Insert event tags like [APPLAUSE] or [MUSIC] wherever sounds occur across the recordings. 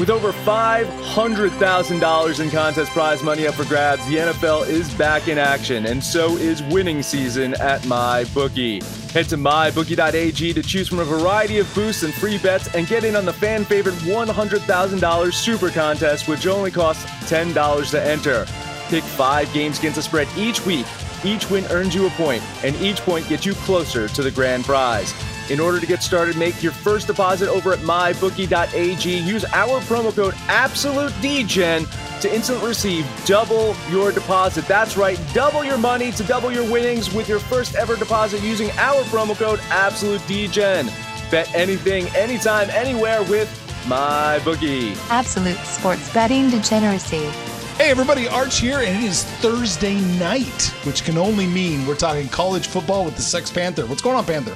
With over $500,000 in contest prize money up for grabs, the NFL is back in action, and so is winning season at MyBookie. Head to mybookie.ag to choose from a variety of boosts and free bets and get in on the fan favorite $100,000 super contest, which only costs $10 to enter. Pick five games against the spread each week. Each win earns you a point, and each point gets you closer to the grand prize. In order to get started, make your first deposit over at mybookie.ag. Use our promo code AbsoluteDGen to instantly receive double your deposit. That's right, double your money to double your winnings with your first ever deposit using our promo code AbsoluteDGen. Bet anything, anytime, anywhere with MyBookie. Absolute sports betting degeneracy. Hey everybody, Arch here, and it is Thursday night, which can only mean we're talking college football with the Sex Panther. What's going on, Panther?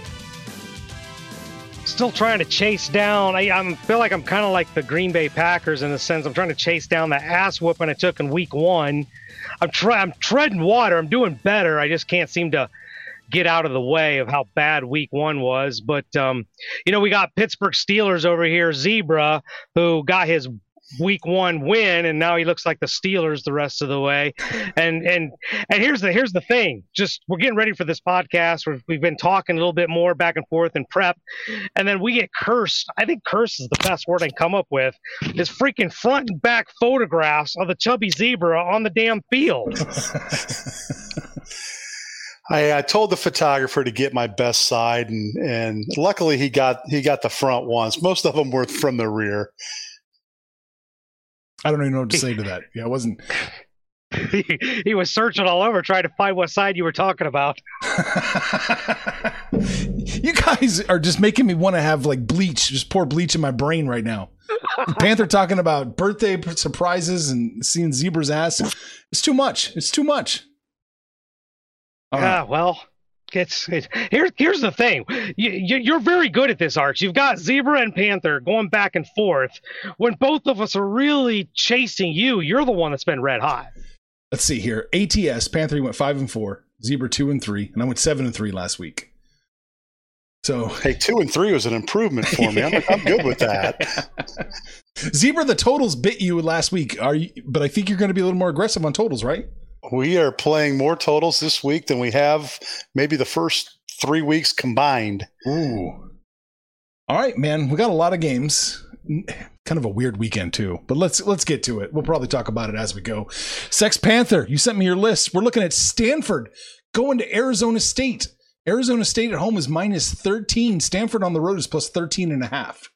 Still trying to chase down. I I'm, feel like I'm kind of like the Green Bay Packers in the sense I'm trying to chase down the ass whooping I took in Week One. I'm try I'm treading water. I'm doing better. I just can't seem to get out of the way of how bad Week One was. But um, you know, we got Pittsburgh Steelers over here, Zebra, who got his week one win and now he looks like the Steelers the rest of the way. And and and here's the here's the thing. Just we're getting ready for this podcast. We've, we've been talking a little bit more back and forth and prep, and then we get cursed. I think curse is the best word I can come up with. Is freaking front and back photographs of the chubby zebra on the damn field. [LAUGHS] I, I, told the photographer to get my best side, and and luckily he got he got the front ones. Most of them were from the rear. I don't even know what to say to that. Yeah, I wasn't. He, [LAUGHS] he was searching all over trying to find what side you were talking about. [LAUGHS] you guys are just making me want to have like bleach, just pour bleach in my brain right now. [LAUGHS] Panther talking about birthday surprises and seeing zebra's ass. It's too much. It's too much. Yeah, uh, well, it's, it's here's here's the thing. You, you're very good at this, Arch. You've got Zebra and Panther going back and forth. When both of us are really chasing you, you're the one that's been red hot. Let's see here. ATS Panther went five and four. Zebra two and three, and I went seven and three last week. So hey, two and three was an improvement for me. I'm, I'm good with that. [LAUGHS] Zebra, the totals bit you last week. Are you? But I think you're going to be a little more aggressive on totals, right? We are playing more totals this week than we have maybe the first three weeks combined. Ooh. All right, man. We got a lot of games. Kind of a weird weekend too, but let's let's get to it. We'll probably talk about it as we go. Sex Panther, you sent me your list. We're looking at Stanford going to Arizona State. Arizona State at home is minus 13. Stanford on the road is plus 13 and a half.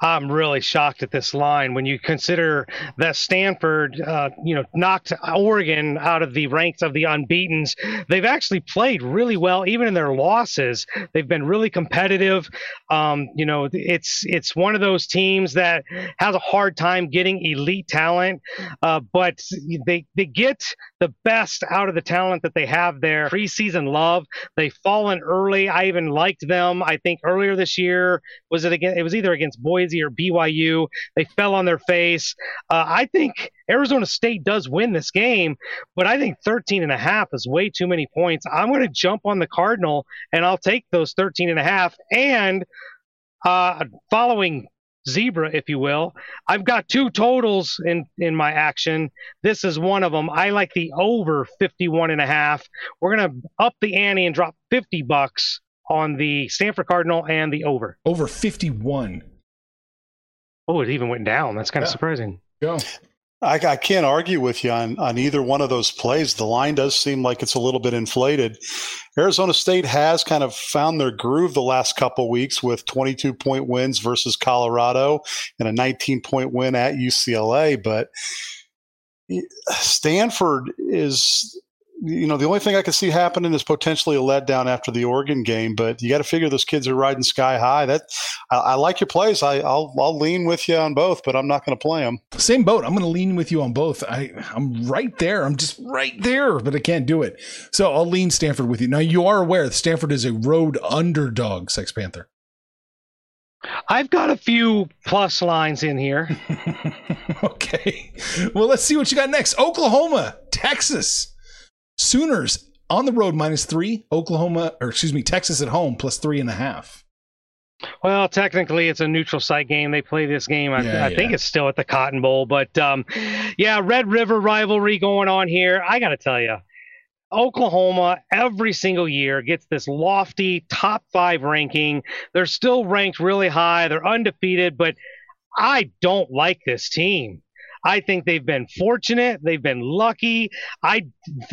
I'm really shocked at this line when you consider that Stanford, uh, you know, knocked Oregon out of the ranks of the unbeaten's. They've actually played really well, even in their losses. They've been really competitive. Um, you know, it's it's one of those teams that has a hard time getting elite talent, uh, but they they get the best out of the talent that they have there. Preseason love. They've fallen early. I even liked them. I think earlier this year was it again? It was either against Boise or BYU. They fell on their face. Uh, I think Arizona State does win this game, but I think 13 and a half is way too many points. I'm going to jump on the Cardinal and I'll take those 13 and a half. And uh, following zebra, if you will. I've got two totals in in my action. This is one of them. I like the over 51 and a half. We're going to up the ante and drop 50 bucks on the Stanford Cardinal and the over. Over 51. Oh, it even went down. That's kind of surprising. Go. I, I can't argue with you on, on either one of those plays. The line does seem like it's a little bit inflated. Arizona State has kind of found their groove the last couple weeks with 22 point wins versus Colorado and a 19 point win at UCLA. But Stanford is, you know, the only thing I can see happening is potentially a letdown after the Oregon game. But you got to figure those kids are riding sky high. That I, I like your plays. I, I'll I'll lean with you on both, but I'm not going to play them. Same boat. I'm going to lean with you on both. I, I'm right there. I'm just right there, but I can't do it. So I'll lean Stanford with you. Now, you are aware that Stanford is a road underdog, Sex Panther. I've got a few plus lines in here. [LAUGHS] okay. Well, let's see what you got next. Oklahoma, Texas. Sooners on the road minus three. Oklahoma, or excuse me, Texas at home plus three and a half. Well, technically, it's a neutral site game. They play this game. I, Yeah, I think it's still at the Cotton Bowl, but um, yeah, Red River rivalry going on here. I got to tell you, Oklahoma every single year gets this lofty top five ranking. They're still ranked really high. They're undefeated, but I don't like this team. I think they've been fortunate. They've been lucky. I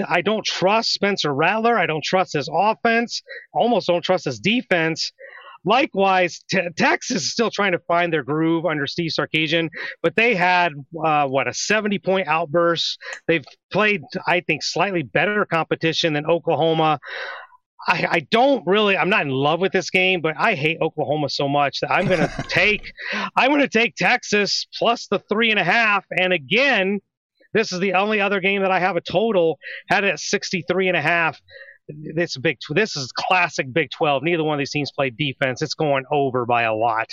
I don't trust Spencer Rattler. I don't trust his offense. Almost don't trust his defense. Likewise, t- Texas is still trying to find their groove under Steve Sarkisian, but they had uh, what a 70 point outburst. They've played, I think, slightly better competition than Oklahoma. I, I don't really. I'm not in love with this game, but I hate Oklahoma so much that I'm going [LAUGHS] to take. I'm going to take Texas plus the three and a half. And again, this is the only other game that I have a total had it at 63 and a half. This big. This is classic Big 12. Neither one of these teams play defense. It's going over by a lot.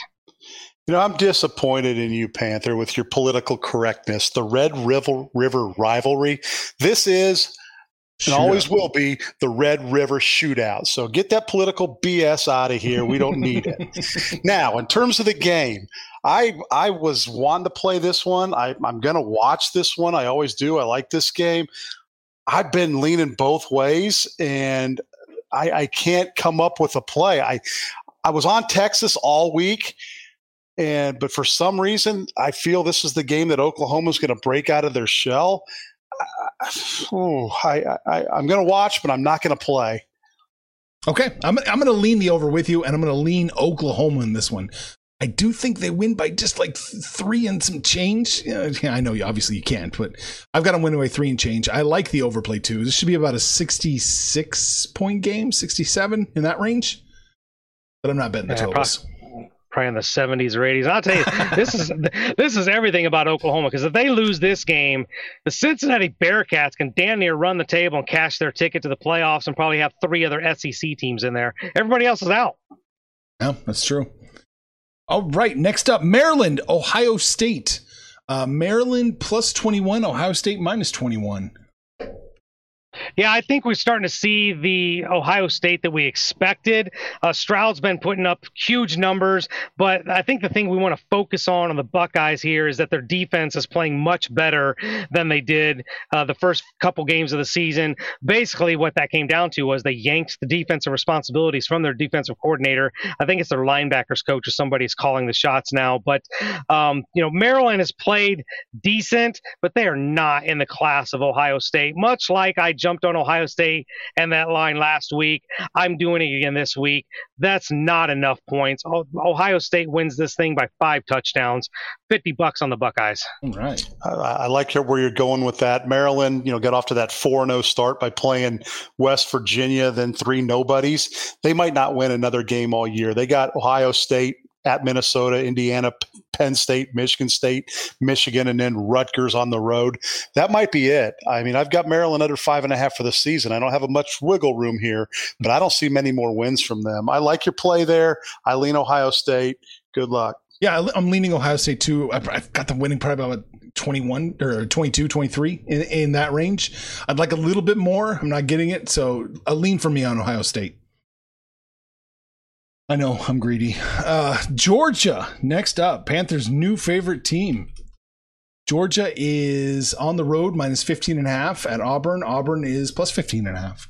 You know, I'm disappointed in you, Panther, with your political correctness. The Red River, River rivalry. This is and always will be the Red River shootout. So get that political BS out of here. We don't need it. [LAUGHS] now, in terms of the game, I I was wanting to play this one. I, I'm going to watch this one. I always do. I like this game. I've been leaning both ways, and I, I can't come up with a play. I I was on Texas all week. And but for some reason, I feel this is the game that Oklahoma's going to break out of their shell. Oh, I, I, I'm going to watch, but I'm not going to play. Okay, I'm I'm going to lean the over with you, and I'm going to lean Oklahoma in this one. I do think they win by just like th- three and some change. Yeah, yeah, I know you obviously you can't, but I've got them winning by three and change. I like the overplay too. This should be about a 66 point game, 67 in that range. But I'm not betting the Yeah, totals. probably in the 70s or 80s. I'll tell you, this is [LAUGHS] this is everything about Oklahoma because if they lose this game, the Cincinnati Bearcats can damn near run the table and cash their ticket to the playoffs and probably have three other SEC teams in there. Everybody else is out. Yeah, that's true. All right, next up, Maryland, Ohio State. Uh, Maryland plus 21, Ohio State minus 21. Yeah, I think we're starting to see the Ohio State that we expected. Uh, Stroud's been putting up huge numbers, but I think the thing we want to focus on on the Buckeyes here is that their defense is playing much better than they did uh, the first couple games of the season. Basically, what that came down to was they yanked the defensive responsibilities from their defensive coordinator. I think it's their linebackers coach or somebody's calling the shots now. But um, you know, Maryland has played decent, but they are not in the class of Ohio State. Much like I jumped on Ohio State and that line last week, I'm doing it again this week. That's not enough points. Oh, Ohio State wins this thing by five touchdowns. Fifty bucks on the Buckeyes. All right. I, I like where you're going with that. Maryland, you know, got off to that 4 0 start by playing West Virginia, then three nobodies. They might not win another game all year. They got Ohio State at Minnesota, Indiana, Penn State, Michigan State, Michigan, and then Rutgers on the road. That might be it. I mean, I've got Maryland under five and a half for the season. I don't have a much wiggle room here, but I don't see many more wins from them. I like your play there. I lean Ohio State. Good luck. Yeah, I'm leaning Ohio State too. I've got them winning probably about 21 or 22, 23 in, in that range. I'd like a little bit more. I'm not getting it. So a lean for me on Ohio State. I know I'm greedy. Uh, Georgia, next up. Panthers' new favorite team. Georgia is on the road minus 15 and a half at Auburn. Auburn is plus 15 and a half.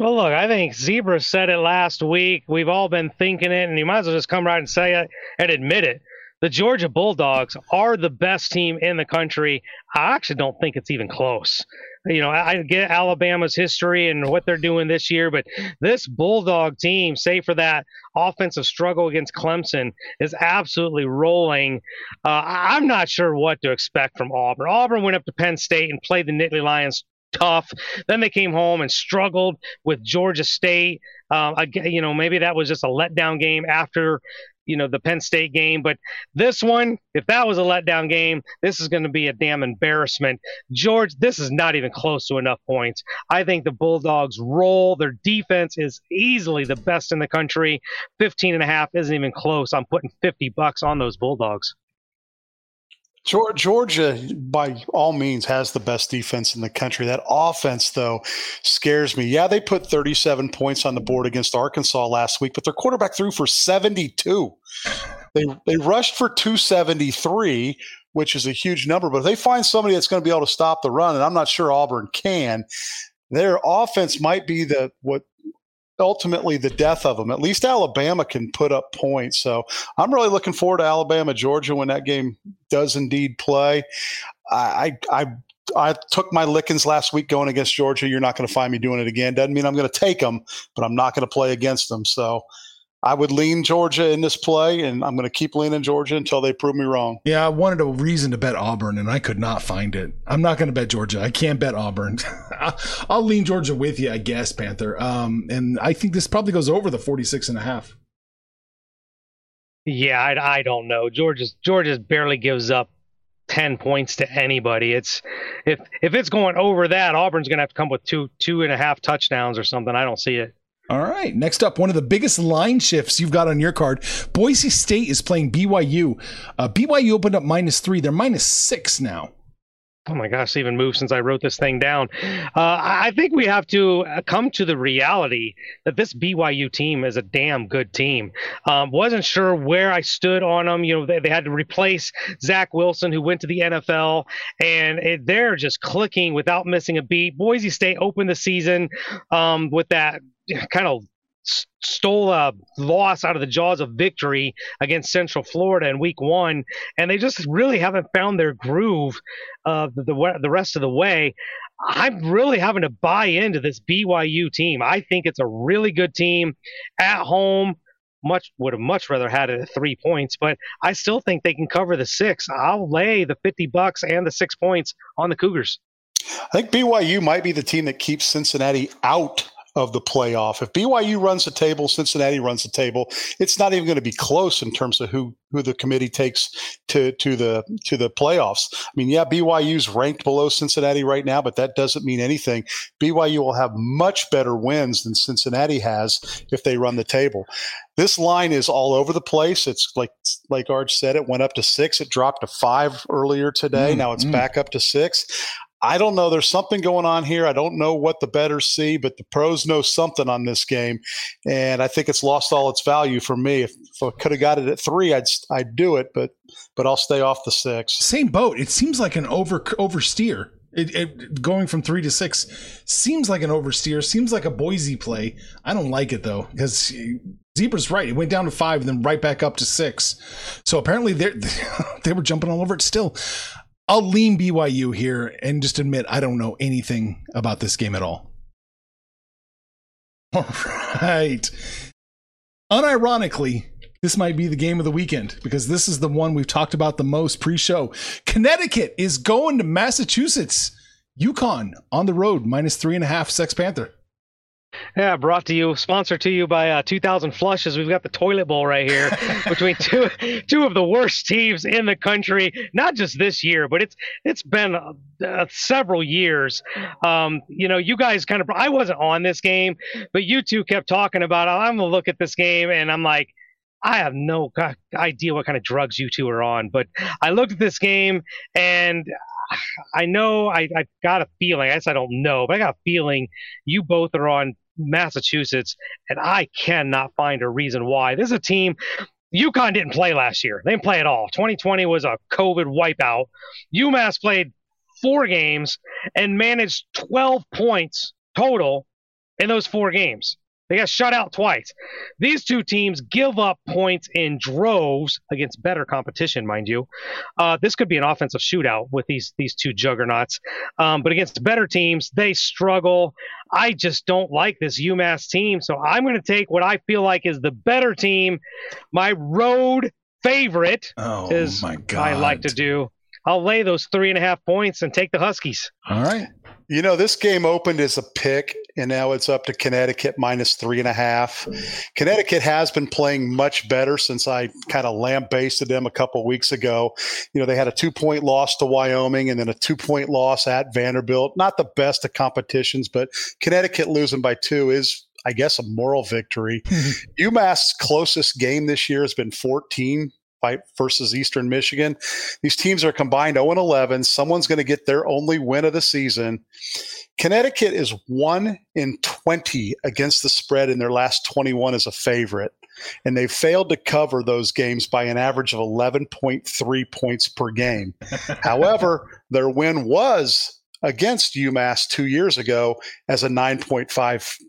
Well, look, I think Zebra said it last week. We've all been thinking it, and you might as well just come right and say it and admit it. the Georgia Bulldogs are the best team in the country. I actually don't think it's even close. You know, I get Alabama's history and what they're doing this year, but this Bulldog team, say for that offensive struggle against Clemson, is absolutely rolling. Uh, I'm not sure what to expect from Auburn. Auburn went up to Penn State and played the Nittany Lions tough. Then they came home and struggled with Georgia State. Um, you know, maybe that was just a letdown game after you know the Penn State game, but this one, if that was a letdown game, this is going to be a damn embarrassment. George, this is not even close to enough points. I think the Bulldogs roll. Their defense is easily the best in the country. 15 and a half isn't even close. I'm putting 50 bucks on those Bulldogs. Georgia, by all means, has the best defense in the country. That offense, though, scares me. Yeah, they put 37 points on the board against Arkansas last week, but their quarterback threw for 72. They they rushed for 273, which is a huge number. But if they find somebody that's going to be able to stop the run, and I'm not sure Auburn can, their offense might be the what ultimately the death of them. At least Alabama can put up points. So I'm really looking forward to Alabama Georgia when that game does indeed play. I I I took my lickings last week going against Georgia. You're not going to find me doing it again. Doesn't mean I'm going to take them, but I'm not going to play against them. So I would lean Georgia in this play, and I'm going to keep leaning Georgia until they prove me wrong. Yeah, I wanted a reason to bet Auburn, and I could not find it. I'm not going to bet Georgia. I can't bet Auburn. [LAUGHS] I'll lean Georgia with you, I guess, Panther. Um, and I think this probably goes over the 46 and a half. Yeah, I, I don't know. Georgia's Georgia barely gives up 10 points to anybody. It's if if it's going over that, Auburn's going to have to come with two two and a half touchdowns or something. I don't see it. All right. Next up, one of the biggest line shifts you've got on your card. Boise State is playing BYU. Uh, BYU opened up minus three. They're minus six now. Oh my gosh, even moved since I wrote this thing down. Uh, I think we have to uh, come to the reality that this BYU team is a damn good team. Um, wasn't sure where I stood on them. You know, they, they had to replace Zach Wilson, who went to the NFL, and it, they're just clicking without missing a beat. Boise State opened the season um, with that kind of stole a loss out of the jaws of victory against Central Florida in Week One, and they just really haven't found their groove uh, the, the rest of the way. I'm really having to buy into this BYU team. I think it's a really good team at home. Much would have much rather had it at three points, but I still think they can cover the six. I'll lay the fifty bucks and the six points on the Cougars. I think BYU might be the team that keeps Cincinnati out of the playoff. If BYU runs the table, Cincinnati runs the table. It's not even going to be close in terms of who who the committee takes to to the to the playoffs. I mean, yeah, BYU's ranked below Cincinnati right now, but that doesn't mean anything. BYU will have much better wins than Cincinnati has if they run the table. This line is all over the place. It's like like Arch said, it went up to six. It dropped to five earlier today. Mm, now it's mm. back up to six. I don't know. There's something going on here. I don't know what the betters see, but the pros know something on this game, and I think it's lost all its value for me. If, if I could have got it at three, I'd I'd do it, but but I'll stay off the six. Same boat. It seems like an over oversteer. It, it, going from three to six seems like an oversteer. Seems like a Boise play. I don't like it though because Zebra's right. It went down to five and then right back up to six. So apparently they [LAUGHS] they were jumping all over it still. I'll lean BYU here and just admit I don't know anything about this game at all. [LAUGHS] All right. Unironically, this might be the game of the weekend because this is the one we've talked about the most pre show. Connecticut is going to Massachusetts. UConn on the road, minus three and a half, Sex Panther. Yeah, brought to you, sponsored to you by uh, 2000 Flushes. We've got the toilet bowl right here [LAUGHS] between two two of the worst teams in the country. Not just this year, but it's it's been uh, uh, several years. Um, you know, you guys kind of I wasn't on this game, but you two kept talking about. Oh, I'm gonna look at this game, and I'm like. I have no idea what kind of drugs you two are on, but I looked at this game and I know I, I got a feeling. I guess I don't know, but I got a feeling you both are on Massachusetts, and I cannot find a reason why. This is a team. UConn didn't play last year. They didn't play at all. 2020 was a COVID wipeout. UMass played four games and managed 12 points total in those four games. They got shut out twice. These two teams give up points in droves against better competition, mind you. Uh, this could be an offensive shootout with these these two juggernauts. Um, but against better teams, they struggle. I just don't like this UMass team, so I'm going to take what I feel like is the better team. My road favorite Oh is my god! I like to do. I'll lay those three and a half points and take the Huskies. All right. You know, this game opened as a pick, and now it's up to Connecticut minus three and a half. Connecticut has been playing much better since I kind of lambasted them a couple weeks ago. You know, they had a two point loss to Wyoming and then a two point loss at Vanderbilt. Not the best of competitions, but Connecticut losing by two is, I guess, a moral victory. [LAUGHS] UMass's closest game this year has been 14 by versus Eastern Michigan. These teams are combined 0 and 11. Someone's going to get their only win of the season. Connecticut is 1 in 20 against the spread in their last 21 as a favorite. And they failed to cover those games by an average of 11.3 points per game. [LAUGHS] However, their win was against UMass two years ago as a 9.5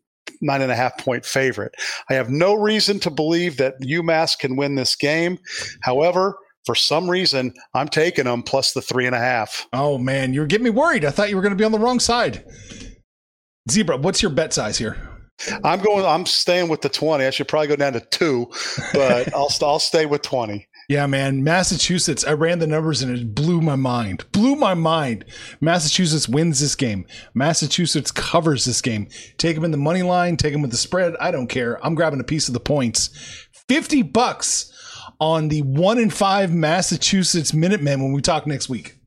nine and a half point favorite. I have no reason to believe that UMass can win this game. However, for some reason, I'm taking them plus the three and a half. Oh man, you're getting me worried. I thought you were going to be on the wrong side. Zebra, what's your bet size here? I'm going. I'm staying with the twenty. I should probably go down to two, but [LAUGHS] I'll I'll stay with twenty. Yeah, man. Massachusetts, I ran the numbers and it blew my mind. Blew my mind. Massachusetts wins this game. Massachusetts covers this game. Take them in the money line, take them with the spread. I don't care. I'm grabbing a piece of the points. 50 bucks on the one in five Massachusetts Minutemen when we talk next week.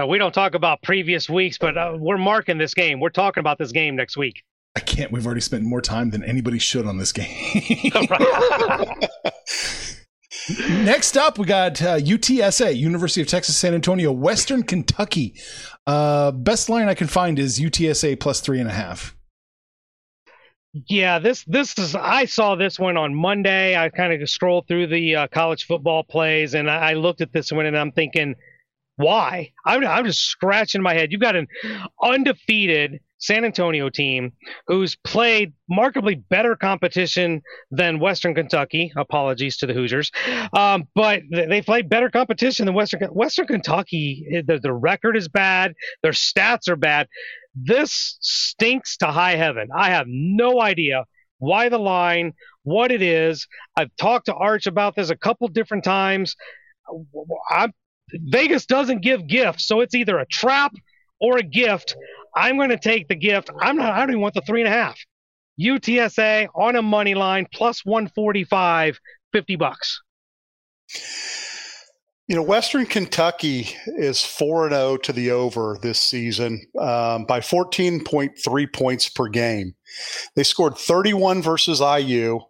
Uh, we don't talk about previous weeks, but uh, we're marking this game. We're talking about this game next week. I can't. We've already spent more time than anybody should on this game. [LAUGHS] [LAUGHS] Next up, we got uh, UTSA, University of Texas San Antonio, Western Kentucky. Uh, best line I can find is UTSA plus three and a half. Yeah, this this is. I saw this one on Monday. I kind of scrolled through the uh, college football plays, and I, I looked at this one, and I'm thinking, why? I'm, I'm just scratching my head. You've got an undefeated San Antonio team who's played markedly better competition than Western Kentucky. Apologies to the Hoosiers, um, but they played better competition than Western Western Kentucky. The, the record is bad. Their stats are bad. This stinks to high heaven. I have no idea why the line, what it is. I've talked to Arch about this a couple different times. I'm, Vegas doesn't give gifts, so it's either a trap or a gift. I'm going to take the gift. I'm not. I don't even want the three and a half. UTSA on a money line plus 145, 50 bucks. You know, Western Kentucky is 4 0 to the over this season um, by 14.3 points per game. They scored 31 versus IU,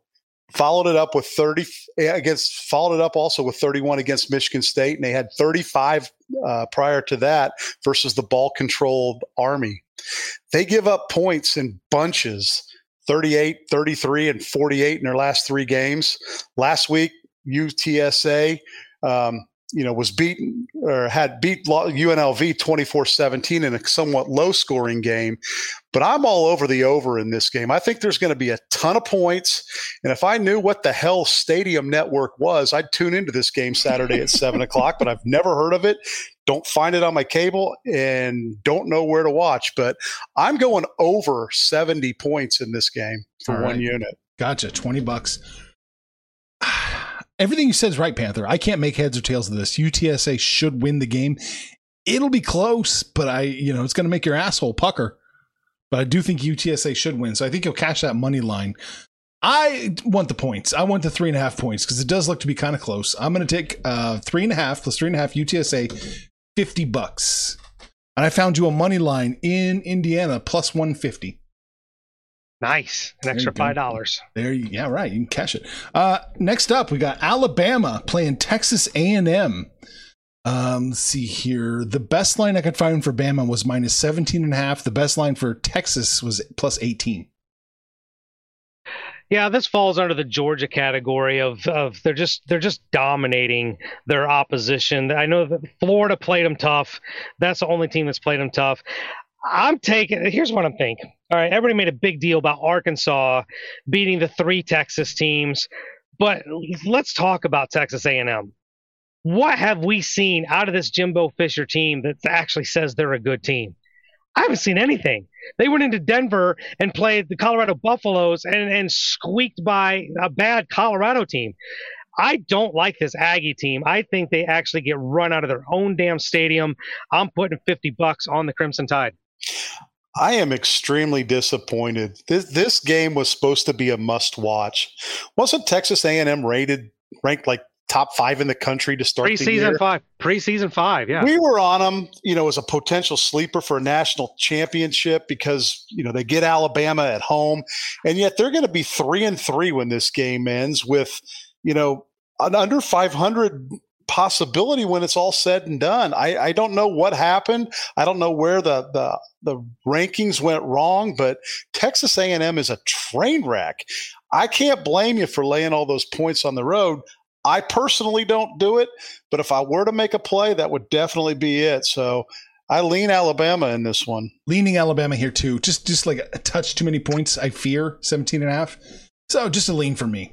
followed it up with 30 against, followed it up also with 31 against Michigan State, and they had 35 uh, prior to that versus the ball controlled Army. They give up points in bunches 38, 33, and 48 in their last three games. Last week, UTSA. Um, you know, was beaten or had beat UNLV 24-17 in a somewhat low-scoring game. But I'm all over the over in this game. I think there's going to be a ton of points. And if I knew what the hell Stadium Network was, I'd tune into this game Saturday at [LAUGHS] 7 o'clock, but I've never heard of it. Don't find it on my cable and don't know where to watch. But I'm going over 70 points in this game for one unit. Gotcha. 20 bucks. Everything you said is right, Panther. I can't make heads or tails of this. UTSA should win the game. It'll be close, but I, you know, it's going to make your asshole pucker. But I do think UTSA should win. So I think you'll cash that money line. I want the points. I want the three and a half points because it does look to be kind of close. I'm going to take uh, three and a half plus three and a half UTSA, 50 bucks. And I found you a money line in Indiana plus 150. Nice, an extra five dollars. There, you, yeah, right. You can cash it. Uh, next up, we got Alabama playing Texas A and M. Um, let's see here. The best line I could find for Bama was minus 17 and a half. The best line for Texas was plus 18. Yeah, this falls under the Georgia category of of they're just they're just dominating their opposition. I know that Florida played them tough. That's the only team that's played them tough. I'm taking. Here's what I'm thinking. All right, everybody made a big deal about Arkansas beating the three Texas teams, but let's talk about Texas A&M. What have we seen out of this Jimbo Fisher team that actually says they're a good team? I haven't seen anything. They went into Denver and played the Colorado Buffaloes and, and squeaked by a bad Colorado team. I don't like this Aggie team. I think they actually get run out of their own damn stadium. I'm putting 50 bucks on the Crimson Tide. I am extremely disappointed. This this game was supposed to be a must watch. Wasn't Texas A&M rated ranked like top five in the country to start preseason five? Preseason five, yeah. We were on them, you know, as a potential sleeper for a national championship because you know they get Alabama at home, and yet they're going to be three and three when this game ends with you know an under 500 possibility when it's all said and done. I, I don't know what happened. I don't know where the, the the rankings went wrong, but Texas A&M is a train wreck. I can't blame you for laying all those points on the road. I personally don't do it, but if I were to make a play, that would definitely be it. So I lean Alabama in this one. Leaning Alabama here too. Just just like a touch too many points, I fear 17 and a half. So just a lean for me.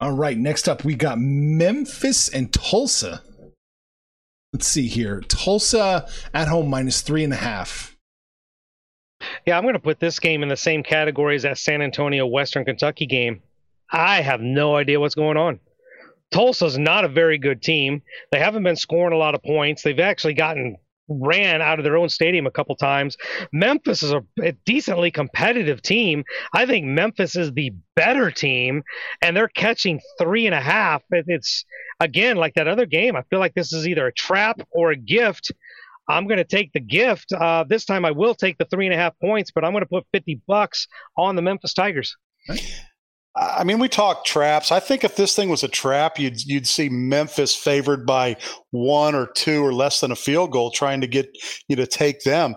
All right, next up we got Memphis and Tulsa. Let's see here. Tulsa at home minus three and a half. Yeah, I'm going to put this game in the same category as that San Antonio Western Kentucky game. I have no idea what's going on. Tulsa's not a very good team. They haven't been scoring a lot of points. They've actually gotten ran out of their own stadium a couple times. Memphis is a, decently competitive team. I think Memphis is the better team, and they're catching three and a half. It, it's again like that other game. I feel like this is either a trap or a gift. I'm going to take the gift. Uh, this time I will take the three and a half points, but I'm going to put 50 bucks on the Memphis Tigers. I mean, we talk traps. I think if this thing was a trap, you'd you'd see Memphis favored by one or two or less than a field goal, trying to get you to take them.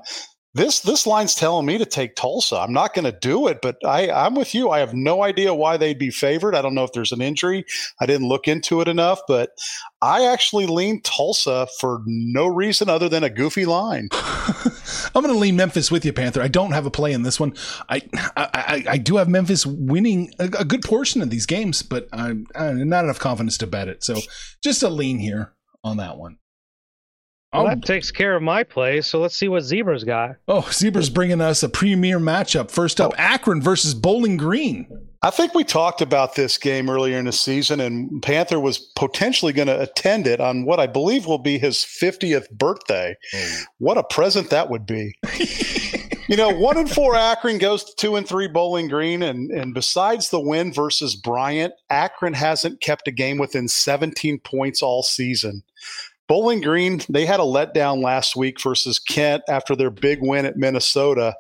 This this line's telling me to take Tulsa. I'm not going to do it, but I, I'm with you. I have no idea why they'd be favored. I don't know if there's an injury. I didn't look into it enough, but I actually lean Tulsa for no reason other than a goofy line. [LAUGHS] I'm going to lean Memphis with you, Panther. I don't have a play in this one. I I, I do have Memphis winning a, a, good portion of these games, but I'm, I'm not enough confidence to bet it. So just a lean here on that one. Well, oh. that takes care of my play. So let's see what Zebra's got. Oh, Zebra's bringing us a premier matchup. First up, oh. Akron versus Bowling Green. I think we talked about this game earlier in the season, and Panther was potentially going to attend it on what I believe will be his 50th birthday. Oh. What a present that would be. you know, one and four Akron goes to two and three Bowling Green, and and besides the win versus Bryant, Akron hasn't kept a game within 17 points all season. Bowling Green, they had a letdown last week versus Kent after their big win at Minnesota,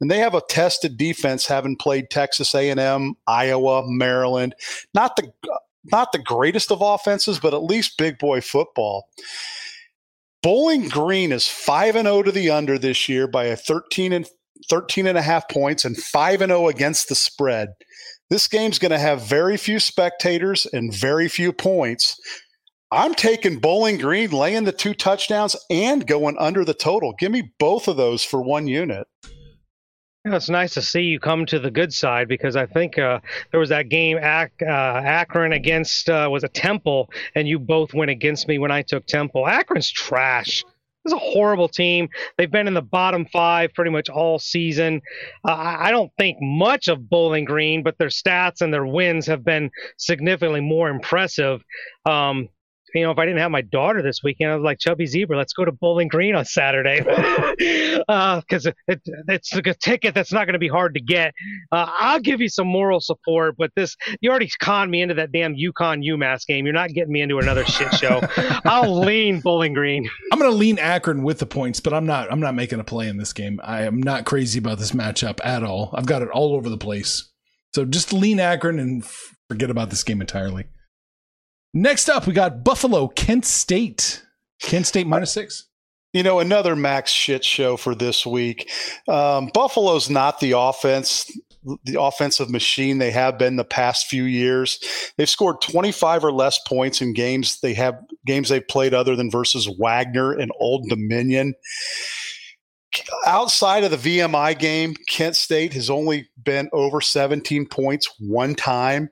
and they have a tested defense, having played Texas A&M, Iowa, Maryland. Not the not the greatest of offenses, but at least big boy football. Bowling Green is 5 and 0 to the under this year by a 13 and 13 and a half points and 5 and 0 against the spread. This game's going to have very few spectators and very few points. I'm taking Bowling Green, laying the two touchdowns and going under the total. Give me both of those for one unit. Yeah, it's nice to see you come to the good side because I think uh, there was that game Ac- uh, Akron against uh, was a Temple, and you both went against me when I took Temple. Akron's trash. It's a horrible team. They've been in the bottom five pretty much all season. Uh, I don't think much of Bowling Green, but their stats and their wins have been significantly more impressive. Um, you know, if I didn't have my daughter this weekend, I was like, Chubby Zebra, let's go to Bowling Green on Saturday. Because [LAUGHS] uh, it, it's a ticket that's not going to be hard to get. Uh, I'll give you some moral support, but this, you already conned me into that damn UConn UMass game. You're not getting me into another shit show. [LAUGHS] I'll lean Bowling Green. I'm going to lean Akron with the points, but I'm not, I'm not making a play in this game. I am not crazy about this matchup at all. I've got it all over the place. So just lean Akron and forget about this game entirely. Next up, we got Buffalo, Kent State. Kent State minus six. You know, another max shit show for this week. Um, Buffalo's not the offense, the offensive machine they have been the past few years. They've scored 25 or less points in games they have games they've played other than versus Wagner and Old Dominion outside of the VMI game, Kent State has only been over 17 points one time.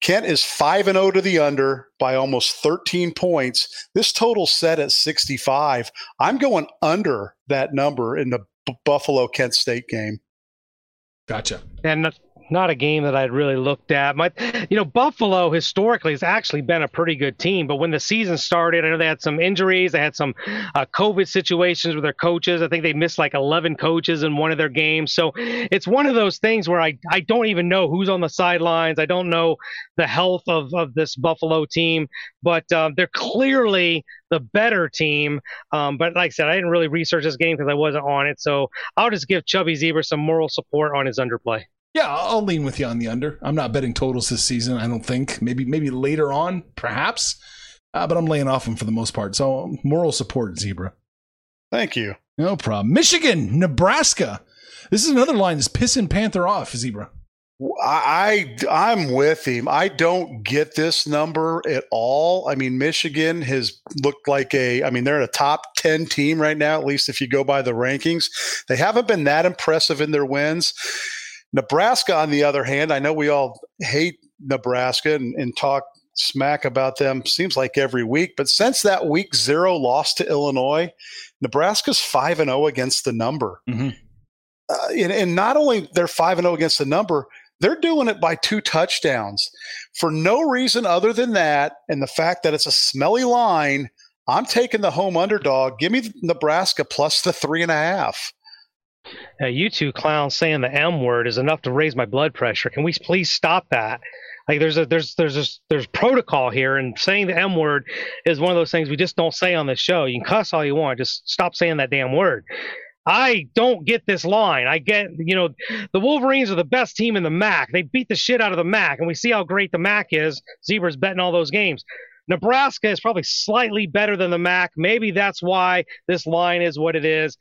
Kent is 5 and 0 to the under by almost 13 points. This total set at 65. I'm going under that number in the B- Buffalo Kent State game. Gotcha. And not a game that I'd really looked at. My, you know, Buffalo historically has actually been a pretty good team, but when the season started, I know they had some injuries, they had some uh, COVID situations with their coaches. I think they missed like 11 coaches in one of their games. So it's one of those things where I, I don't even know who's on the sidelines. I don't know the health of, of this Buffalo team, but uh, they're clearly the better team. Um, but like I said, I didn't really research this game because I wasn't on it. So I'll just give Chubby Zebra some moral support on his underplay. Yeah, I'll lean with you on the under. I'm not betting totals this season. I don't think. Maybe maybe later on, perhaps. Uh, but I'm laying off them for the most part. So moral support, zebra. Thank you. No problem. Michigan, Nebraska. This is another line that's pissing Panther off, zebra. I I'm with him. I don't get this number at all. I mean, Michigan has looked like a. I mean, they're a top ten team right now, at least if you go by the rankings. They haven't been that impressive in their wins. Nebraska, on the other hand, I know we all hate Nebraska and, and talk smack about them seems like every week, but since that week zero loss to Illinois, Nebraska's five and zero oh against the number. Mm-hmm. Uh, and, and not only they're five and zero oh against the number, they're doing it by two touchdowns for no reason other than that, and the fact that it's a smelly line. I'm taking the home underdog. Give me Nebraska plus the three and a half. Uh, you two clowns saying the M word is enough to raise my blood pressure. Can we please stop that? Like there's a there's there's a, there's protocol here, and saying the M word is one of those things we just don't say on this show. You can cuss all you want, just stop saying that damn word. I don't get this line. I get, you know, the Wolverines are the best team in the MAC. They beat the shit out of the MAC, and we see how great the MAC is. Zebra's betting all those games. Nebraska is probably slightly better than the MAC. Maybe that's why this line is what it is.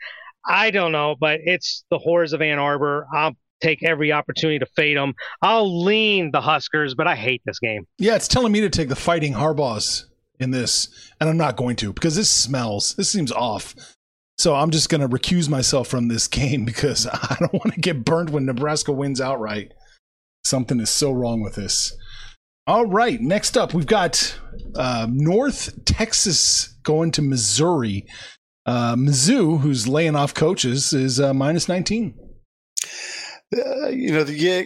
I don't know, but it's the horrors of Ann Arbor. I'll take every opportunity to fade them. I'll lean the Huskers, but I hate this game. Yeah, it's telling me to take the fighting Harbaughs in this, and I'm not going to because this smells. This seems off. So I'm just going to recuse myself from this game [LAUGHS] because [LAUGHS] I don't want to get burned when Nebraska wins outright. Something is so wrong with this. All right, next up we've got uh, North Texas going to Missouri. Uh, Mizzou, who's laying off coaches, is uh, minus 19. Uh, you know, the, yeah,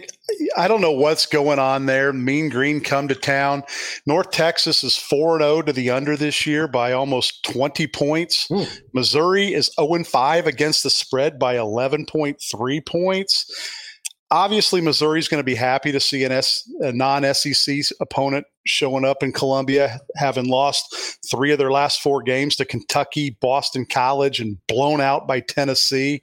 I don't know what's going on there. Mean Green come to town. North Texas is 4 0 to the under this year by almost 20 points. Ooh. Missouri is 0 5 against the spread by 11.3 points obviously Missouri's going to be happy to see an S, a non-SEC opponent showing up in Columbia, having lost three of their last four games to Kentucky, Boston College, and blown out by Tennessee.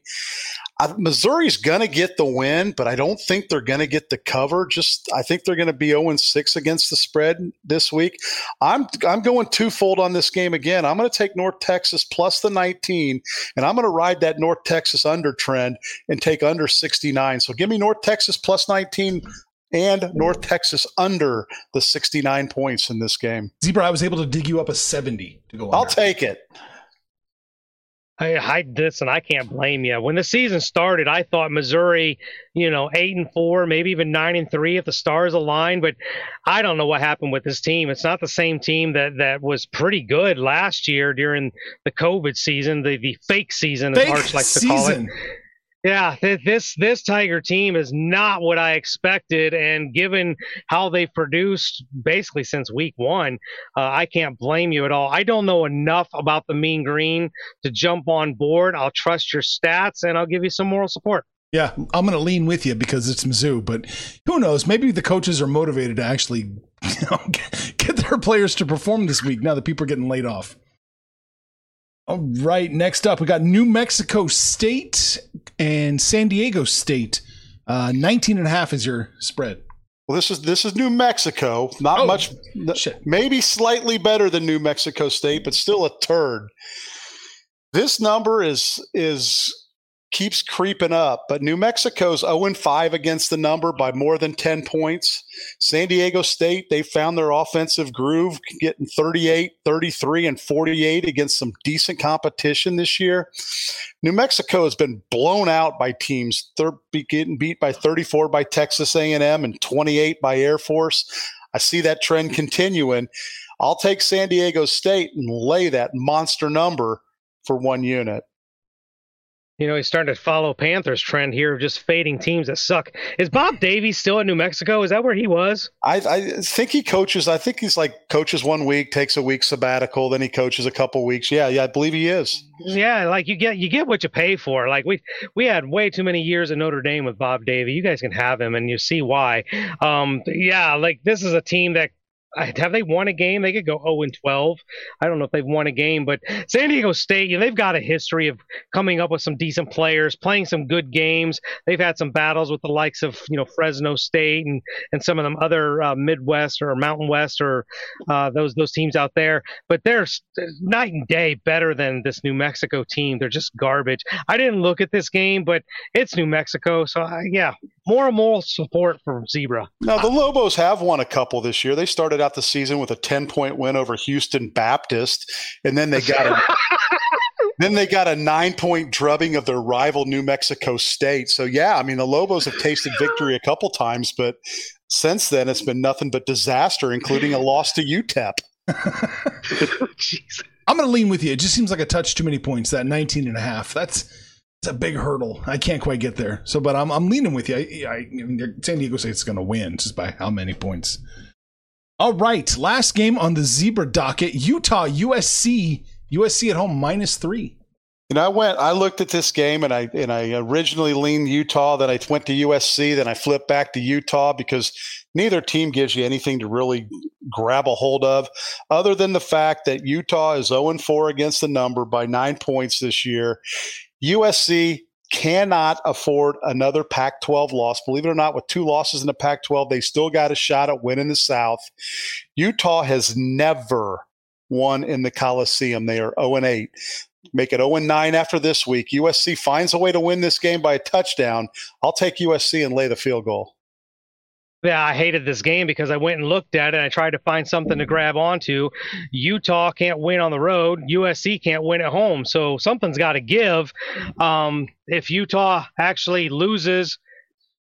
I, Missouri's going to get the win, but I don't think they're going to get the cover. Just I think they're going to be 0 6 against the spread this week. I'm I'm going twofold on this game again. I'm going to take North Texas plus the 19, and I'm going to ride that North Texas under trend and take under 69. So give me North Texas plus 19 and North Texas under the 69 points in this game. Zebra, I was able to dig you up a 70 to go. Under. I'll take it. I, I listen. I can't blame you. When the season started, I thought Missouri, you know, eight and four, maybe even nine and three if the stars aligned. But I don't know what happened with this team. It's not the same team that that was pretty good last year during the COVID season, the the fake season, as Arch likes to call it. Yeah, this this Tiger team is not what I expected, and given how they've produced basically since week one, uh, I can't blame you at all. I don't know enough about the Mean Green to jump on board. I'll trust your stats, and I'll give you some moral support. Yeah, I'm going to lean with you because it's Mizzou, but who knows? Maybe the coaches are motivated to actually [LAUGHS] you know, get their players to perform this week now that people are getting laid off. All right, next up, we got New Mexico State and San Diego State. Uh, 19 and a half is your spread. Well, this is this is New Mexico. Not oh, much, shit. maybe slightly better than New Mexico State, but still a turd. This number is is keeps creeping up. But New Mexico's 0 5 against the number by more than 10 points. San Diego State, they found their offensive groove, getting 38, 33, and 48 against some decent competition this year. New Mexico has been blown out by teams, they're getting beat by 34 by Texas A&M and 28 by Air Force. I see that trend continuing. I'll take San Diego State and lay that monster number for one unit. You know, he's starting to follow Panthers trend here of just fading teams that suck. Is Bob Davies still in New Mexico? Is that where he was? I, I, think he coaches. I think he's like coaches one week, takes a week sabbatical, then he coaches a couple weeks. Yeah, yeah, I believe he is. Yeah, like you get you get what you pay for. Like we we had way too many years in Notre Dame with Bob Davie. You guys can have him, and you see why. Um, yeah, like this is a team that have they won a game? They could go 0 and 12. I don't know if they've won a game, but San Diego State, you know, they've got a history of coming up with some decent players, playing some good games. They've had some battles with the likes of you know Fresno State and and some of them other uh, Midwest or Mountain West or uh, those those teams out there. But they're night and day better than this New Mexico team. They're just garbage. I didn't look at this game, but it's New Mexico, so I, yeah, more and more support for Zebra. Now the Lobos have won a couple this year. They started out the season with a 10 point win over Houston Baptist, and then they got a [LAUGHS] then they got a nine point drubbing of their rival New Mexico State. So yeah, I mean the Lobos have tasted victory a couple times, but since then it's been nothing but disaster, including a loss to UTEP. [LAUGHS] I'm going to lean with you. It just seems like a touch too many points. That 19 and a half. That's it's a big hurdle. I can't quite get there. So, but I'm I'm leaning with you. I, I, San Diego State's going to win just by how many points. All right, last game on the zebra docket: Utah USC. USC at home minus three. You know, I went. I looked at this game, and I and I originally leaned Utah. Then I went to USC. Then I flipped back to Utah because neither team gives you anything to really grab a hold of, other than the fact that Utah is 0 4 against the number by nine points this year. USC cannot afford another Pac 12 loss. Believe it or not, with two losses in the Pac 12, they still got a shot at winning the South. Utah has never won in the Coliseum. They are 0 8. Make it 0 9 after this week. USC finds a way to win this game by a touchdown. I'll take USC and lay the field goal yeah, I hated this game because I went and looked at it. I tried to find something to grab onto. Utah can't win on the road. USC can't win at home. So something's got to give. Um, if Utah actually loses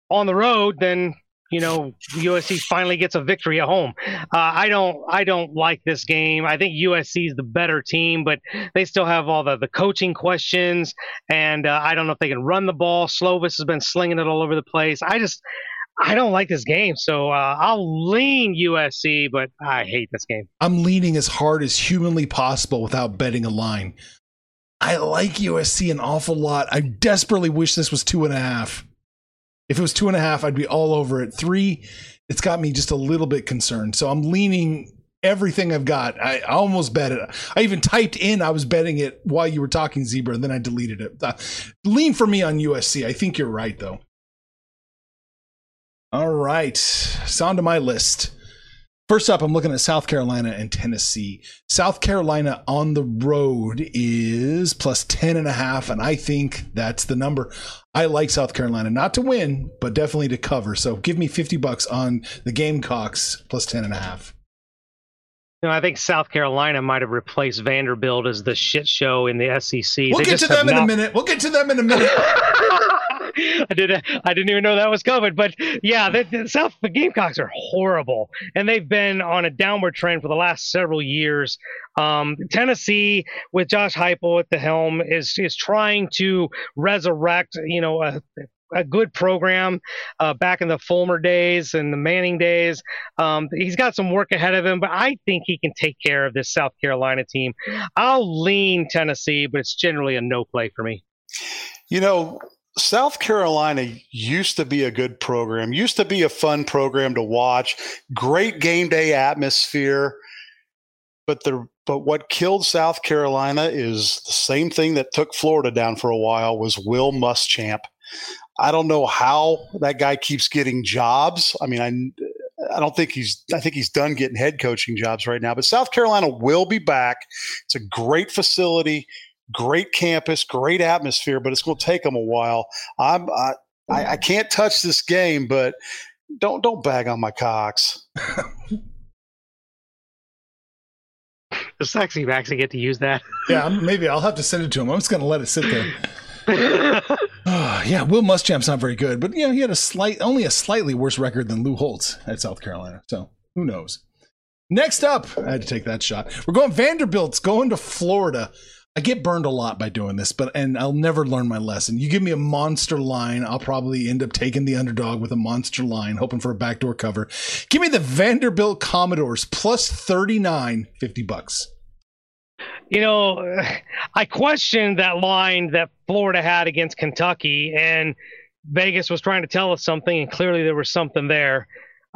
on the road, then you know USC finally gets a victory at home. Uh, I don't I don't like this game. I think USC is the better team, but they still have all the the coaching questions, and uh, I don't know if they can run the ball. Slovis has been slinging it all over the place. I just I don't like this game, so uh, I'll lean USC, but I hate this game. I'm leaning as hard as humanly possible without betting a line. I like USC an awful lot. I desperately wish this was two and a half. If it was two and a half, I'd be all over it. Three, it's got me just a little bit concerned. So I'm leaning everything I've got. I almost bet it. I even typed in I was betting it while you were talking zebra, and then I deleted it. Uh, lean for me on USC. I think you're right though. All right. Sound to my list. First up, I'm looking at South Carolina and Tennessee. South Carolina on the road is plus 10 and a half, and I think that's the number. I like South Carolina, not to win, but definitely to cover. So give me 50 bucks on the Gamecocks plus 10 and a half. You know, I think South Carolina might have replaced Vanderbilt as the shit show in the SEC. We'll they get to them in a minute. We'll get to them in a minute. [LAUGHS] [LAUGHS] I didn't. I didn't even know that was coming. But yeah, the, the South the Gamecocks are horrible, and they've been on a downward trend for the last several years. Um, Tennessee, with Josh Heupel at the helm, is is trying to resurrect, you know, a, a good program uh, back in the Fulmer days and the Manning days. Um, he's got some work ahead of him, but I think he can take care of this South Carolina team. I'll lean Tennessee, but it's generally a no play for me. You know, South Carolina used to be a good program, used to be a fun program to watch, great game day atmosphere. But the but what killed South Carolina is the same thing that took Florida down for a while was Will Muschamp. I don't know how that guy keeps getting jobs. I mean, I I don't think he's I think he's done getting head coaching jobs right now. But South Carolina will be back. It's a great facility, great campus, great atmosphere, but it's going to take them a while. I'm I, I, I can't touch this game, but don't don't bag on my cocks. the sexy Maxie get to use that. yeah, maybe I'll have to send it to him. I'm just going to let it sit there. oh, [LAUGHS] yeah, Will Muschamp's not very good, but you know he had a slight, only a slightly worse record than Lou Holtz at South Carolina. So who knows? Next up, I had to take that shot. We're going Vanderbilt's going to Florida. I get burned a lot by doing this, but and I'll never learn my lesson. You give me a monster line, I'll probably end up taking the underdog with a monster line, hoping for a backdoor cover. Give me the Vanderbilt Commodores plus 39, 50 bucks. You know, I questioned that line that Florida had against Kentucky, and Vegas was trying to tell us something, and clearly there was something there.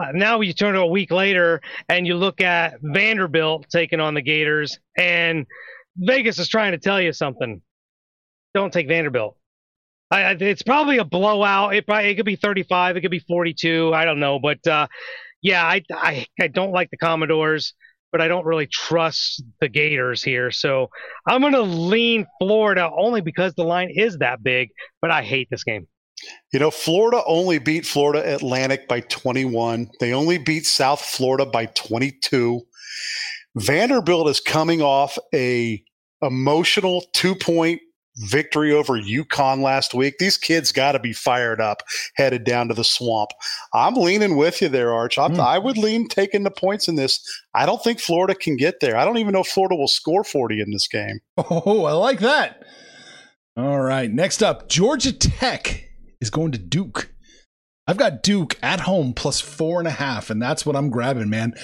Uh, now you turn to a week later and you look at Vanderbilt taking on the Gators, and Vegas is trying to tell you something. Don't take Vanderbilt. I, it's probably a blowout. It probably it could be 35, it could be 42. I don't know, but uh, yeah, I, I I don't like the Commodores, but I don't really trust the Gators here. So I'm gonna lean Florida only because the line is that big. But I hate this game. You know, Florida only beat Florida Atlantic by 21. They only beat South Florida by 22. Vanderbilt is coming off a emotional two point victory over UConn last week. These kids got to be fired up headed down to the swamp. I'm leaning with you there, Arch. Mm. I would lean taking the points in this. I don't think Florida can get there. I don't even know if Florida will score 40 in this game. Oh, I like that. All right. Next up, Georgia Tech is going to Duke. I've got Duke at home plus four and a half, and that's what I'm grabbing, man.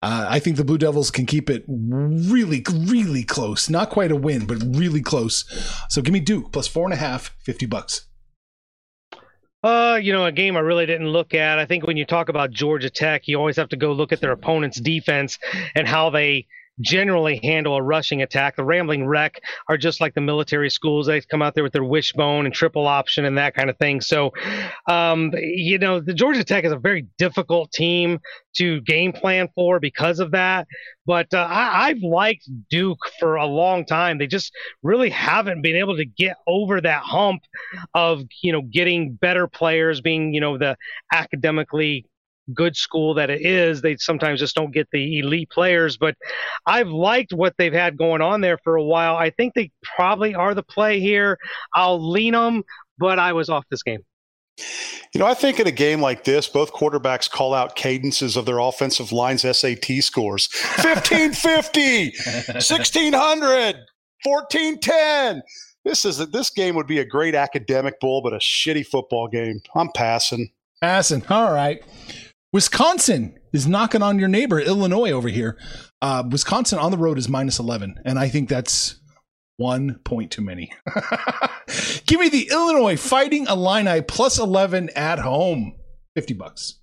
Uh, I think the Blue Devils can keep it really, really close. Not quite a win, but really close. So give me Duke plus four and a half, 50 bucks. Uh, you know, a game I really didn't look at. I think when you talk about Georgia Tech, you always have to go look at their opponent's defense and how they generally handle a rushing attack. The Rambling Wreck are just like the military schools. They come out there with their wishbone and triple option and that kind of thing. So, um, you know, the Georgia Tech is a very difficult team to game plan for because of that. But uh, I, I've liked Duke for a long time. They just really haven't been able to get over that hump of, you know, getting better players, being, you know, the academically good school that it is, they sometimes just don't get the elite players. But I've liked what they've had going on there for a while. I think they probably are the play here. I'll lean them, but I was off this game. You know, I think in a game like this, both quarterbacks call out cadences of their offensive line's SAT scores [LAUGHS] 1550, 1600, 1410. This is this game would be a great academic bowl, but a shitty football game. I'm passing. Passing. All right. Wisconsin is knocking on your neighbor, Illinois, over here. Uh, Wisconsin on the road is minus 11, and I think that's one point too many. [LAUGHS] Give me the Illinois Fighting Illini plus 11 at home. 50 bucks.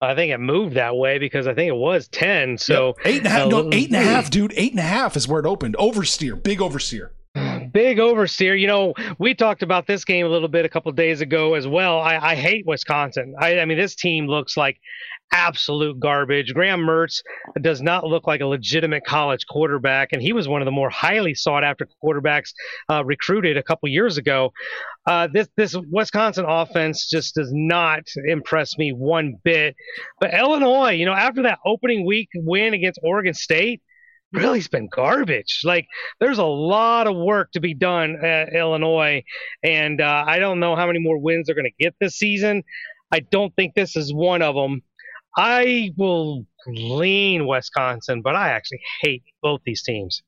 I think it moved that way because I think it was 10. So yep. eight and a half, no, eight and a half, dude. Eight and a half is where it opened. Oversteer, big oversteer. Big oversteer. You know, we talked about this game a little bit a couple days ago as well. I, I hate Wisconsin. I, I, mean, this team looks like absolute garbage. Graham Mertz does not look like a legitimate college quarterback, and he was one of the more highly sought after quarterbacks uh, recruited a couple years ago. Uh, this this Wisconsin offense just does not impress me one bit. But Illinois, you know, after that opening week win against Oregon State really has been garbage. Like there's a lot of work to be done at Illinois, and uh, I don't know how many more wins they're going to get this season. I don't think this is one of them. I will lean Wisconsin, but I actually hate both these teams.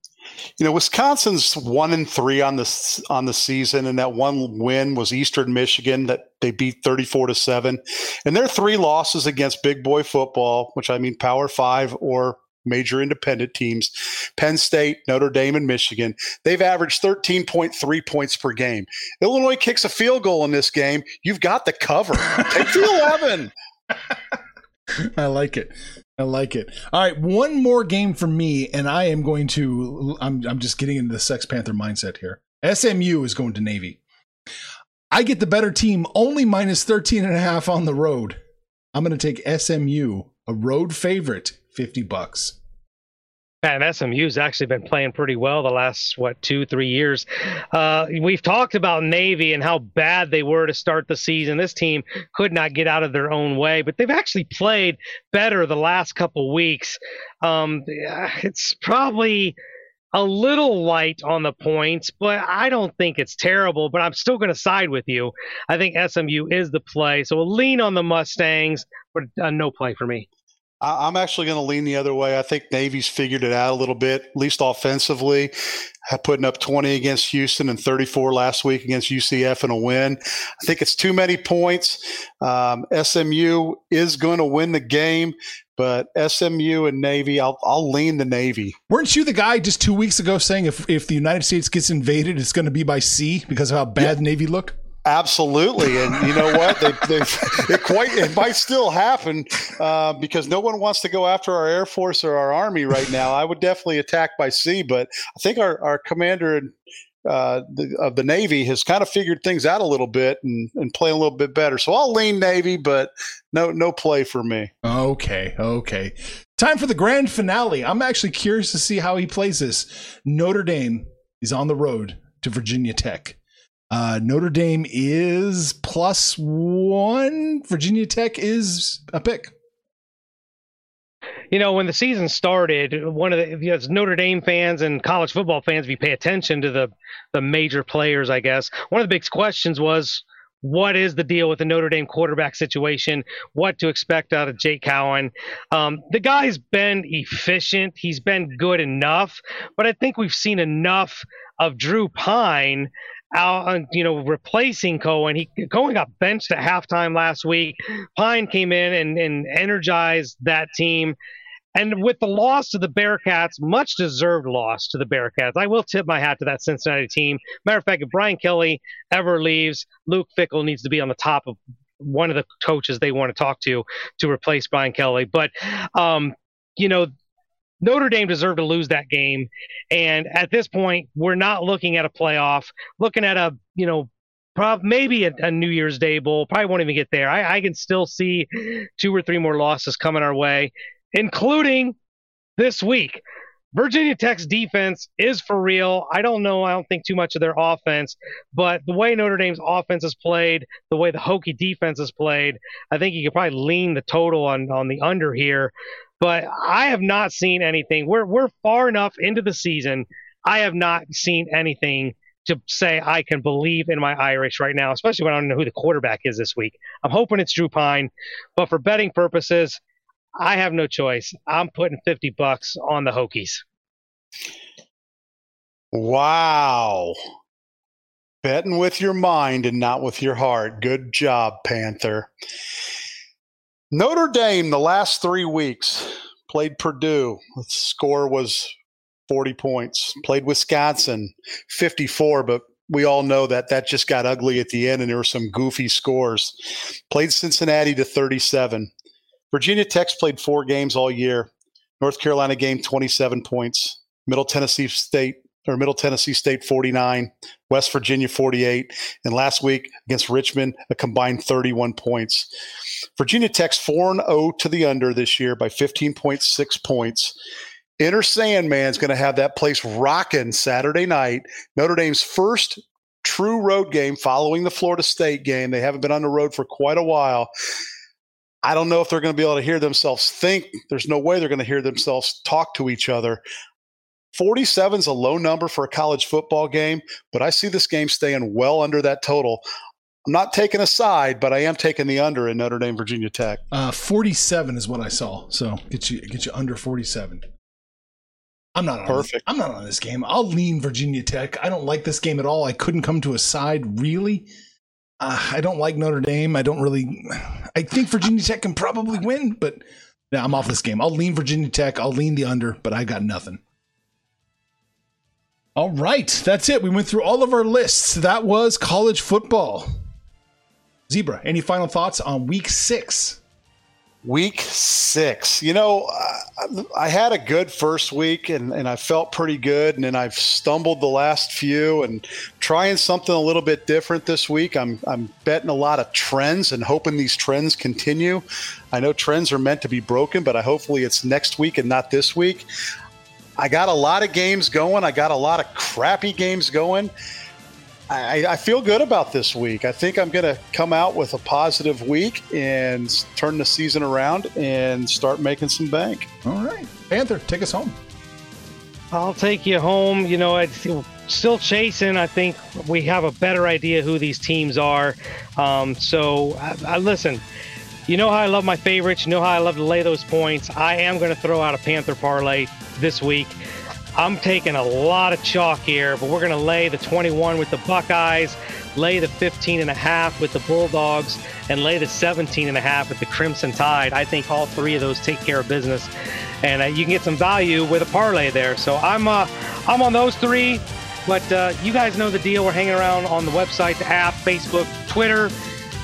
You know, Wisconsin's one and three on the on the season, and that one win was Eastern Michigan that they beat thirty four to seven, and their three losses against big boy football, which I mean Power Five or major independent teams, Penn State, Notre Dame, and Michigan. They've averaged 13.3 points per game. Illinois kicks a field goal in this game. You've got the cover. Take the 11. [LAUGHS] I like it. I like it. All right, one more game for me, and I am going to. I'm I'm just getting into the Sex Panther mindset here. SMU is going to Navy. I get the better team, only minus 13 and a half on the road. I'm going to take SMU, a road favorite, 50 bucks. And SMU's actually been playing pretty well the last what two three years. Uh, we've talked about Navy and how bad they were to start the season. This team could not get out of their own way, but they've actually played better the last couple weeks. Um, it's probably a little light on the points, but I don't think it's terrible. But I'm still going to side with you. I think SMU is the play, so we'll lean on the Mustangs, but uh, no play for me. I'm actually going to lean the other way. I think Navy's figured it out a little bit, at least offensively, putting up 20 against Houston and 34 last week against UCF in a win. I think it's too many points. Um, SMU is going to win the game, but SMU and Navy, I'll, I'll lean the Navy. Weren't you the guy just two weeks ago saying if, if the United States gets invaded, it's going to be by sea because of how bad yeah. Navy look? Absolutely, and you know what? They, it quite it might still happen uh, because no one wants to go after our air force or our army right now. I would definitely attack by sea, but I think our our commander uh, the, of the Navy has kind of figured things out a little bit and, and play a little bit better. So I'll lean Navy, but no no play for me. Okay, okay. Time for the grand finale. I'm actually curious to see how he plays this. Notre Dame is on the road to Virginia Tech. Uh, Notre Dame is plus one. Virginia Tech is a pick. You know, when the season started, one of the you Notre Dame fans and college football fans, if you pay attention to the the major players, I guess one of the big questions was what is the deal with the Notre Dame quarterback situation? What to expect out of Jake Coan? Um, the guy's been efficient. He's been good enough, but I think we've seen enough of Drew Pyne out, you know, replacing Coan. He Coan got benched at halftime last week. Pyne came in and, and energized that team. And with the loss to the Bearcats, much deserved loss to the Bearcats, I will tip my hat to that Cincinnati team. Matter of fact, if Brian Kelly ever leaves, Luke Fickell needs to be on the top of one of the coaches they want to talk to to replace Brian Kelly. But, um, you know, Notre Dame deserved to lose that game. And at this point, we're not looking at a playoff, looking at a, you know, prob- maybe a, a New Year's Day bowl. Probably won't even get there. I, I can still see two or three more losses coming our way, including this week. Virginia Tech's defense is for real. I don't know. I don't think too much of their offense, but the way Notre Dame's offense is played, the way the Hokie defense is played, I think you could probably lean the total on on the under here but I have not seen anything. We're we're far enough into the season. I have not seen anything to say I can believe in my Irish right now, especially when I don't know who the quarterback is this week. I'm hoping it's Drew Pyne, but for betting purposes, I have no choice. I'm putting 50 bucks on the Hokies. Wow. Betting with your mind and not with your heart. Good job, Panther. Notre Dame, the last three weeks, played Purdue. The score was 40 points. Played Wisconsin, 54, but we all know that that just got ugly at the end and there were some goofy scores. Played Cincinnati to 37. Virginia Tech's played four games all year. North Carolina game 27 points. Middle Tennessee State or Middle Tennessee State 49, West Virginia 48, and last week against Richmond a combined 31 points. Virginia Tech's 4 0 to the under this year by 15.6 points. Enter Sandman's going to have that place rocking Saturday night. Notre Dame's first true road game following the Florida State game. They haven't been on the road for quite a while. I don't know if they're going to be able to hear themselves think. There's no way they're going to hear themselves talk to each other. 47 is a low number for a college football game, but I see this game staying well under that total. I'm not taking a side, but I am taking the under in Notre Dame, Virginia Tech. Uh, 47 is what I saw. So get you get you under 47. I'm not on Perfect. This, I'm not on this game. I'll lean Virginia Tech. I don't like this game at all. I couldn't come to a side really. Uh, I don't like Notre Dame. I don't really. I think Virginia Tech can probably win, but yeah, I'm off this game. I'll lean Virginia Tech. I'll lean the under, but I got nothing. All right, that's it. We went through all of our lists. That was college football. Zebra, any final thoughts on week six? Week six. You know, I, had a good first week and, and I felt pretty good. And then I've stumbled the last few and trying something a little bit different this week. I'm, I'm betting a lot of trends and hoping these trends continue. I know trends are meant to be broken, but I hopefully it's next week and not this week. I got a lot of games going. I got a lot of crappy games going. I, I, feel good about this week. I think I'm going to come out with a positive week and turn the season around and start making some bank. All right. Panther, take us home. I'll take you home. You know, it's still chasing. I think we have a better idea who these teams are. Um, so, I, I, listen, you know how I love my favorites. You know how I love to lay those points. I am going to throw out a Panther parlay this week. I'm taking a lot of chalk here, but we're going to lay the 21 with the Buckeyes, lay the 15 and a half with the Bulldogs, and lay the 17 and a half with the Crimson Tide. I think all three of those take care of business, and uh, you can get some value with a parlay there. So I'm uh, I'm on those three, but uh, you guys know the deal. We're hanging around on the website, the app, Facebook, Twitter.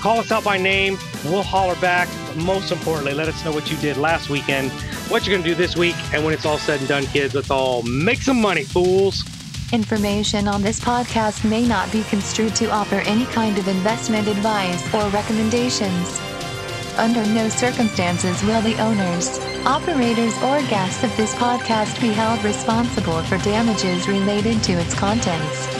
Call us out by name. We'll holler back. Most importantly, let us know what you did last weekend what you're going to do this week. And when it's all said and done, kids, let's all make some money, fools. Information on this podcast may not be construed to offer any kind of investment advice or recommendations. Under no circumstances will the owners, operators, or guests of this podcast be held responsible for damages related to its contents.